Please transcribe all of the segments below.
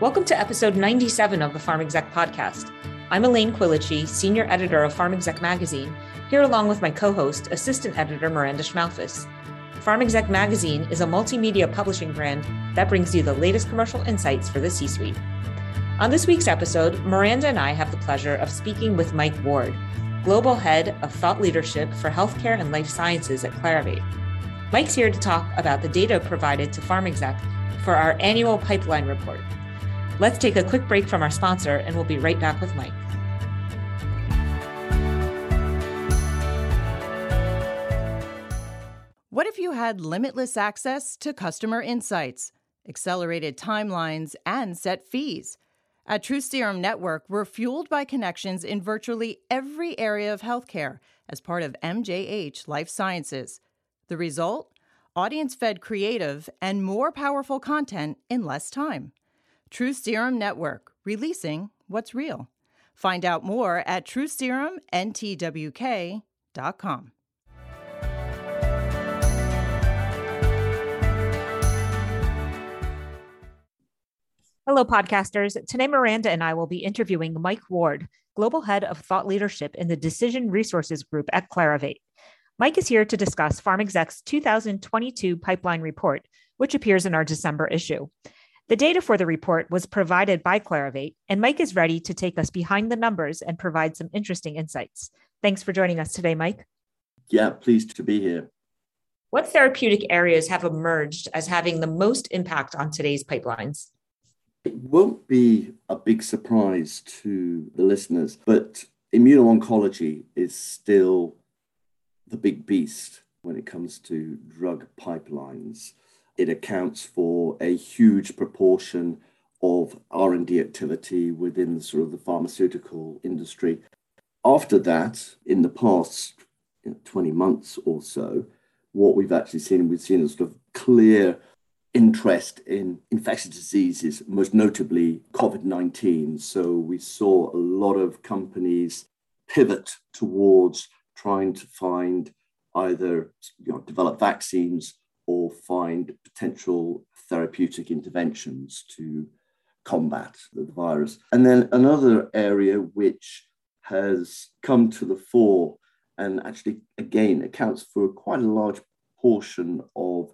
Welcome to episode 97 of the Pharm Exec podcast. I'm Elaine Quilici, senior editor of Pharm Exec magazine, here along with my co host, assistant editor Miranda Schmalfus. Pharm Exec magazine is a multimedia publishing brand that brings you the latest commercial insights for the C suite. On this week's episode, Miranda and I have the pleasure of speaking with Mike Ward, Global Head of Thought Leadership for Healthcare and Life Sciences at Clarivate. Mike's here to talk about the data provided to Pharm Exec for our annual pipeline report. Let's take a quick break from our sponsor, and we'll be right back with Mike. What if you had limitless access to customer insights, accelerated timelines, and set fees? At True Serum Network, we're fueled by connections in virtually every area of healthcare as part of MJH Life Sciences. The result? Audience fed creative and more powerful content in less time. True Serum Network, releasing what's real. Find out more at truserumntwk.com. Hello, podcasters. Today, Miranda and I will be interviewing Mike Ward, Global Head of Thought Leadership in the Decision Resources Group at Clarivate. Mike is here to discuss PharmExec's 2022 pipeline report, which appears in our December issue. The data for the report was provided by Clarivate, and Mike is ready to take us behind the numbers and provide some interesting insights. Thanks for joining us today, Mike. Yeah, pleased to be here. What therapeutic areas have emerged as having the most impact on today's pipelines? It won't be a big surprise to the listeners, but immuno-oncology is still the big beast when it comes to drug pipelines it accounts for a huge proportion of R&D activity within sort of the pharmaceutical industry. After that, in the past you know, 20 months or so, what we've actually seen, we've seen a sort of clear interest in infectious diseases, most notably COVID 19. So we saw a lot of companies pivot towards trying to find either you know, develop vaccines or find potential therapeutic interventions to combat the virus. And then another area which has come to the fore and actually, again, accounts for quite a large portion of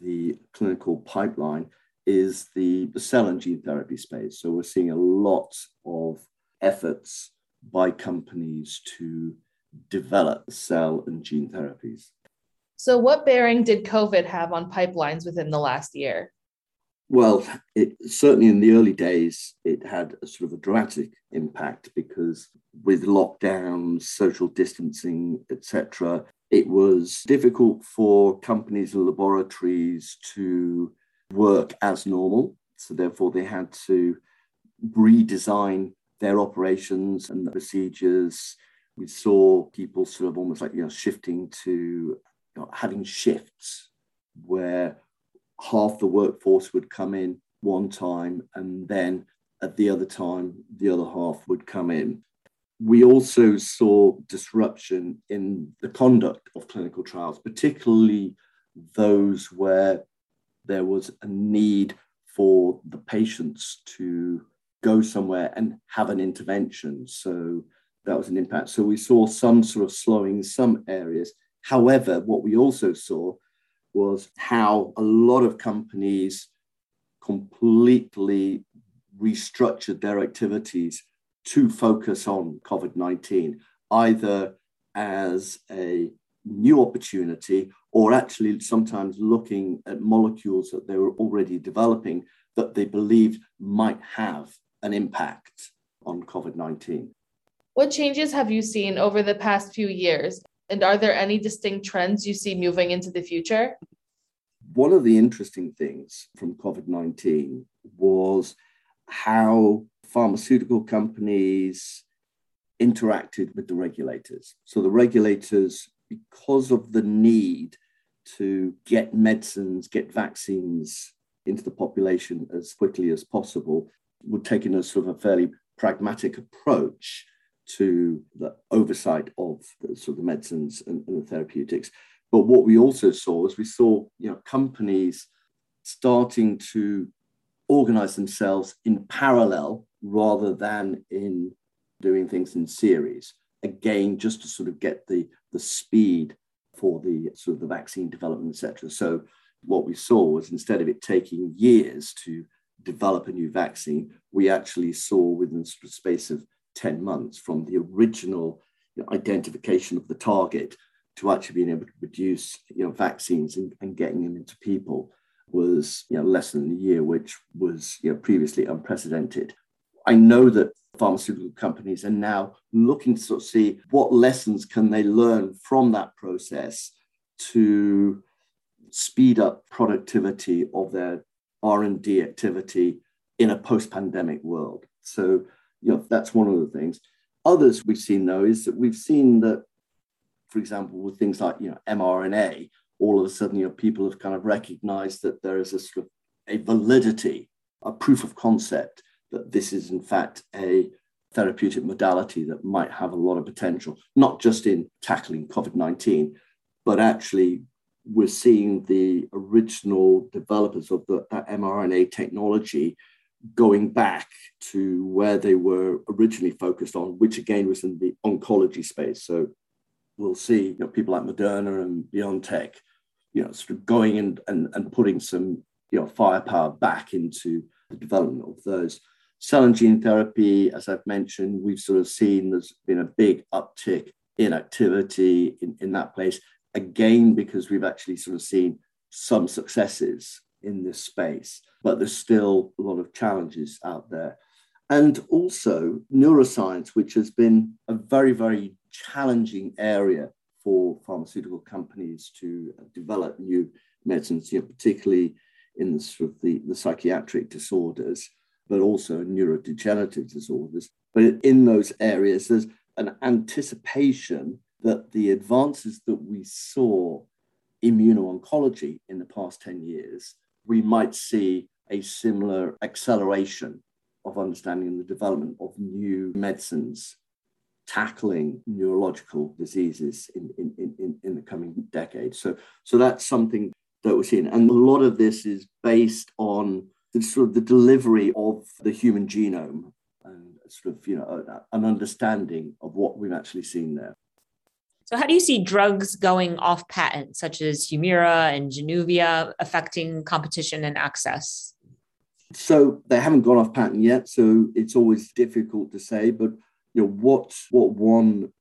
the clinical pipeline is the, the cell and gene therapy space. So we're seeing a lot of efforts by companies to develop cell and gene therapies. So, what bearing did COVID have on pipelines within the last year? Well, it certainly in the early days, it had a sort of a dramatic impact because with lockdowns, social distancing, etc., it was difficult for companies and laboratories to work as normal. So, therefore, they had to redesign their operations and the procedures. We saw people sort of almost like you know shifting to know, having shifts where half the workforce would come in one time and then at the other time the other half would come in. We also saw disruption in the conduct of clinical trials particularly those where there was a need for the patients to go somewhere and have an intervention. So that was an impact so we saw some sort of slowing in some areas However, what we also saw was how a lot of companies completely restructured their activities to focus on COVID 19, either as a new opportunity or actually sometimes looking at molecules that they were already developing that they believed might have an impact on COVID 19. What changes have you seen over the past few years and are there any distinct trends you see moving into the future? One of the interesting things from COVID 19 was how pharmaceutical companies interacted with the regulators. So the regulators, because of the need to get medicines, get vaccines into the population as quickly as possible, were taking a sort of a fairly pragmatic approach to the oversight of the, sort of the medicines and, and the therapeutics. But what we also saw is we saw you know, companies starting to organize themselves in parallel rather than in doing things in series. Again, just to sort of get the, the speed for the sort of the vaccine development, etc. So what we saw was instead of it taking years to develop a new vaccine, we actually saw within the space of 10 months from the original you know, identification of the target to actually being able to produce you know, vaccines and, and getting them into people was you know, less than a year, which was you know, previously unprecedented. I know that pharmaceutical companies are now looking to sort of see what lessons can they learn from that process to speed up productivity of their R&D activity in a post-pandemic world. So, you know, that's one of the things. Others we've seen though is that we've seen that, for example, with things like you know mRNA, all of a sudden, you know, people have kind of recognized that there is a sort of a validity, a proof of concept that this is in fact a therapeutic modality that might have a lot of potential, not just in tackling COVID 19, but actually we're seeing the original developers of the mRNA technology going back to where they were originally focused on, which again was in the oncology space. So we'll see you know, people like Moderna and BioNTech, you know, sort of going and, and, and putting some you know, firepower back into the development of those. Cell and gene therapy, as I've mentioned, we've sort of seen there's been a big uptick in activity in, in that place again, because we've actually sort of seen some successes in this space, but there's still a lot of challenges out there. And also neuroscience, which has been a very, very challenging area for pharmaceutical companies to develop new medicines, you know, particularly in the, sort of the, the psychiatric disorders, but also neurodegenerative disorders. But in those areas, there's an anticipation that the advances that we saw immuno-oncology in the past 10 years, we might see a similar acceleration of understanding and the development of new medicines tackling neurological diseases in, in, in, in the coming decades. So, so that's something that we're seeing. And a lot of this is based on the sort of the delivery of the human genome and sort of, you know, an understanding of what we've actually seen there. So, how do you see drugs going off patent, such as Humira and Januvia, affecting competition and access? So, they haven't gone off patent yet, so it's always difficult to say. But you know what what one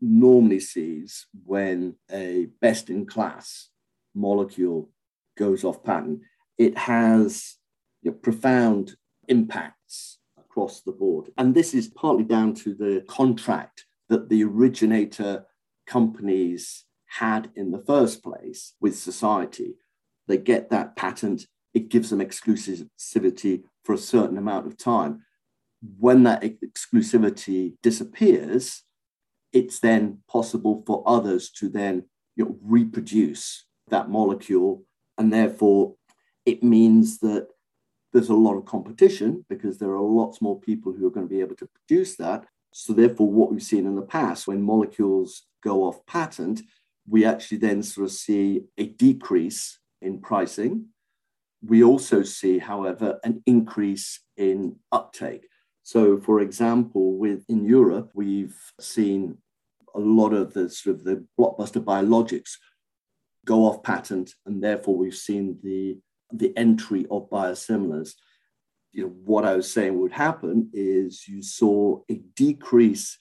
normally sees when a best-in-class molecule goes off patent, it has you know, profound impacts across the board, and this is partly down to the contract that the originator companies had in the first place with society. They get that patent, it gives them exclusivity for a certain amount of time. When that exclusivity disappears, it's then possible for others to then you know, reproduce that molecule. And therefore, it means that there's a lot of competition because there are lots more people who are going to be able to produce that. So, therefore, what we've seen in the past, when molecules go off patent, we actually then sort of see a decrease in pricing. We also see, however, an increase in uptake. So, for example, with in Europe, we've seen a lot of the sort of the blockbuster biologics go off patent, and therefore we've seen the the entry of biosimilars you know, what I was saying would happen is you saw a decrease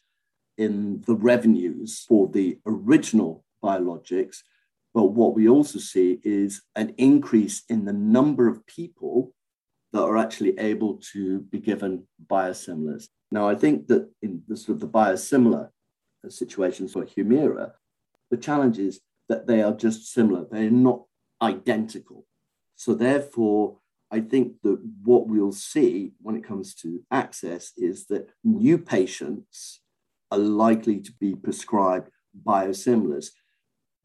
in the revenues for the original biologics. But what we also see is an increase in the number of people that are actually able to be given biosimilars. Now, I think that in the sort of the biosimilar situations for Humira, the challenge is that they are just similar. They're not identical. So therefore, I think that what we'll see when it comes to access is that new patients are likely to be prescribed biosimilars.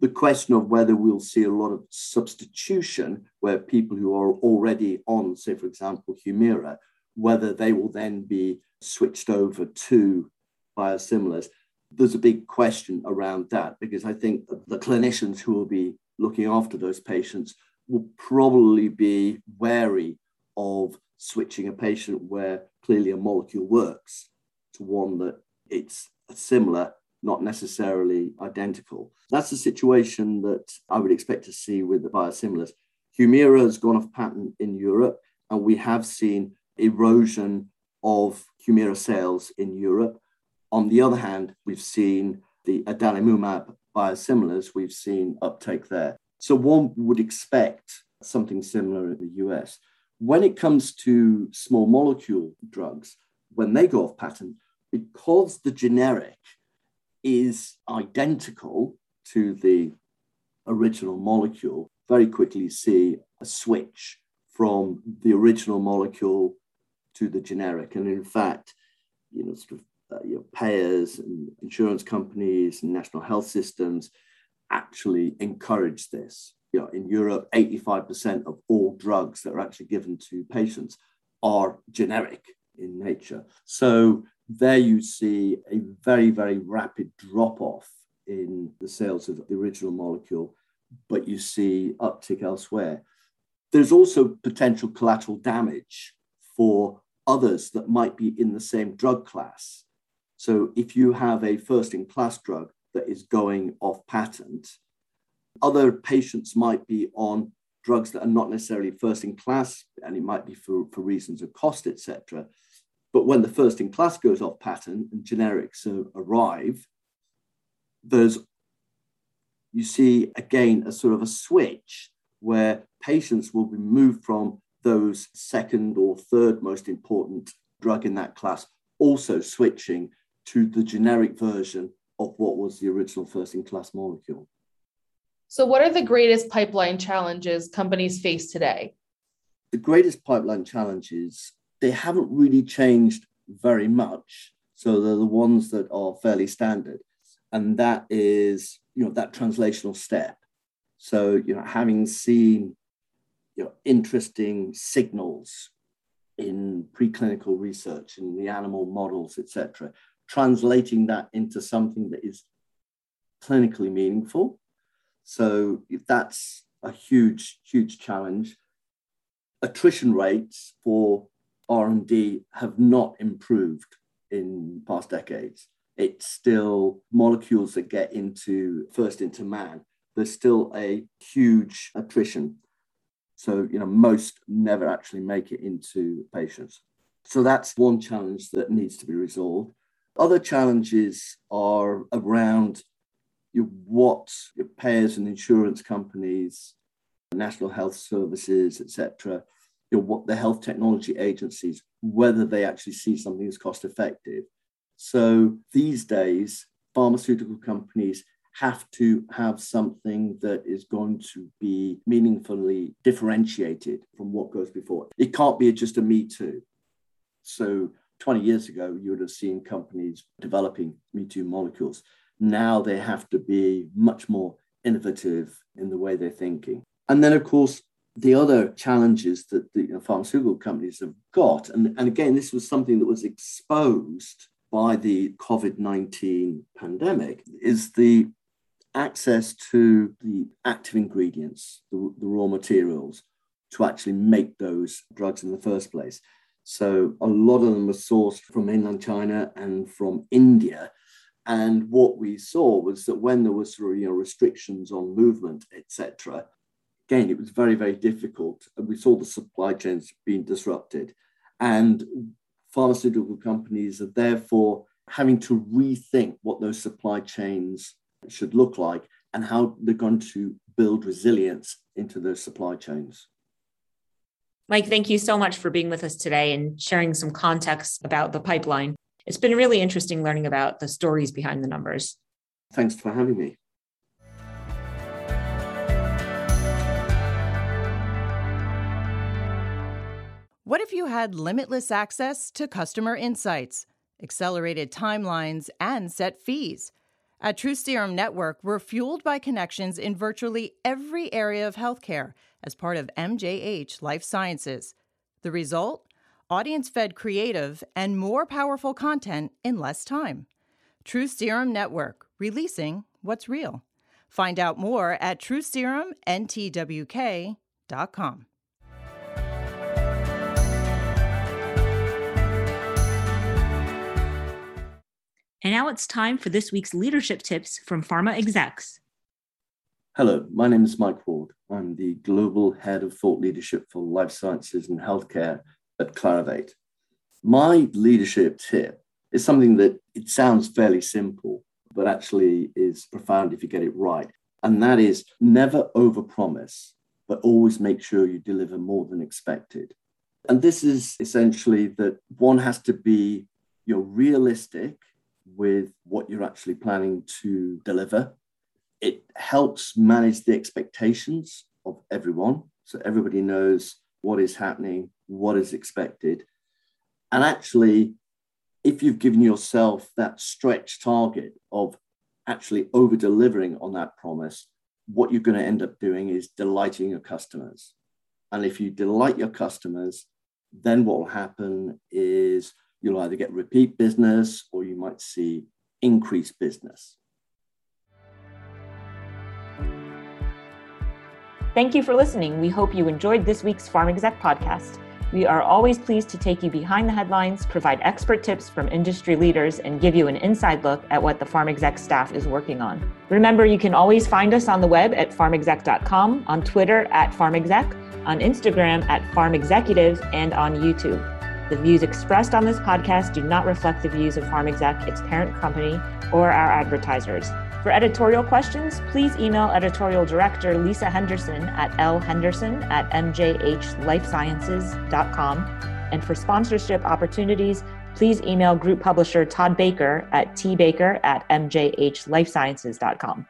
The question of whether we'll see a lot of substitution where people who are already on, say, for example, Humira, whether they will then be switched over to biosimilars, there's a big question around that because I think the clinicians who will be looking after those patients will probably be wary of switching a patient where clearly a molecule works to one that it's similar, not necessarily identical. That's the situation that I would expect to see with the biosimilars. Humira has gone off patent in Europe, and we have seen erosion of Humira sales in Europe. On the other hand, we've seen the adalimumab biosimilars, we've seen uptake there. So one would expect something similar in the US. When it comes to small molecule drugs, when they go off patent, because the generic is identical to the original molecule, very quickly see a switch from the original molecule to the generic. And in fact, you know, sort of uh, payers and insurance companies and national health systems actually encourage this. You know, in Europe, 85% of all drugs that are actually given to patients are generic in nature. So there you see a very, very rapid drop off in the sales of the original molecule, but you see uptick elsewhere. There's also potential collateral damage for others that might be in the same drug class. So if you have a first in class drug that is going off patent, other patients might be on drugs that are not necessarily first in class, and it might be for, for reasons of cost, etc. But when the first in class goes off patent and generics arrive, there's you see again a sort of a switch where patients will be moved from those second or third most important drug in that class, also switching to the generic version of what was the original first in class molecule. So, what are the greatest pipeline challenges companies face today? The greatest pipeline challenges, they haven't really changed very much. So, they're the ones that are fairly standard. And that is, you know, that translational step. So, you know, having seen you know, interesting signals in preclinical research in the animal models, etc., translating that into something that is clinically meaningful. So that's a huge, huge challenge. Attrition rates for R&D have not improved in past decades. It's still molecules that get into first into man. There's still a huge attrition. So, you know, most never actually make it into patients. So that's one challenge that needs to be resolved. Other challenges are around you, what your payers and insurance companies, national health services, etc., what the health technology agencies, whether they actually see something as cost effective. So these days, pharmaceutical companies have to have something that is going to be meaningfully differentiated from what goes before. It can't be just a me too. So 20 years ago, you would have seen companies developing Me Too molecules. Now they have to be much more innovative in the way they're thinking. And then, of course, the other challenges that the pharmaceutical companies have got, and, and again, this was something that was exposed by the COVID 19 pandemic, is the access to the active ingredients, the, the raw materials to actually make those drugs in the first place. So a lot of them were sourced from mainland China and from India. And what we saw was that when there was sort of, you know, restrictions on movement, etc., again, it was very, very difficult. We saw the supply chains being disrupted. And pharmaceutical companies are therefore having to rethink what those supply chains should look like and how they're going to build resilience into those supply chains. Mike, thank you so much for being with us today and sharing some context about the pipeline. It's been really interesting learning about the stories behind the numbers. Thanks for having me. What if you had limitless access to customer insights, accelerated timelines, and set fees? At True Serum Network, we're fueled by connections in virtually every area of healthcare as part of MJH Life Sciences. The result? Audience fed creative and more powerful content in less time. True Serum Network, releasing what's real. Find out more at trueserumntwk.com. And now it's time for this week's leadership tips from pharma execs. Hello, my name is Mike Ward. I'm the Global Head of Thought Leadership for Life Sciences and Healthcare at Clarivate. My leadership tip is something that it sounds fairly simple, but actually is profound if you get it right. And that is never overpromise, but always make sure you deliver more than expected. And this is essentially that one has to be you're realistic with what you're actually planning to deliver. It helps manage the expectations of everyone. So everybody knows what is happening, what is expected. And actually, if you've given yourself that stretch target of actually over delivering on that promise, what you're going to end up doing is delighting your customers. And if you delight your customers, then what will happen is you'll either get repeat business or you might see increased business. Thank you for listening. We hope you enjoyed this week's Pharm Exec podcast. We are always pleased to take you behind the headlines, provide expert tips from industry leaders, and give you an inside look at what the Pharm Exec staff is working on. Remember, you can always find us on the web at pharmexec.com, on Twitter at pharmexec, on Instagram at pharmexecutive, and on YouTube. The views expressed on this podcast do not reflect the views of PharmExec, its parent company, or our advertisers. For editorial questions, please email editorial director Lisa Henderson at lhenderson at mjhlifesciences.com. And for sponsorship opportunities, please email group publisher Todd Baker at tbaker at mjhlifesciences.com.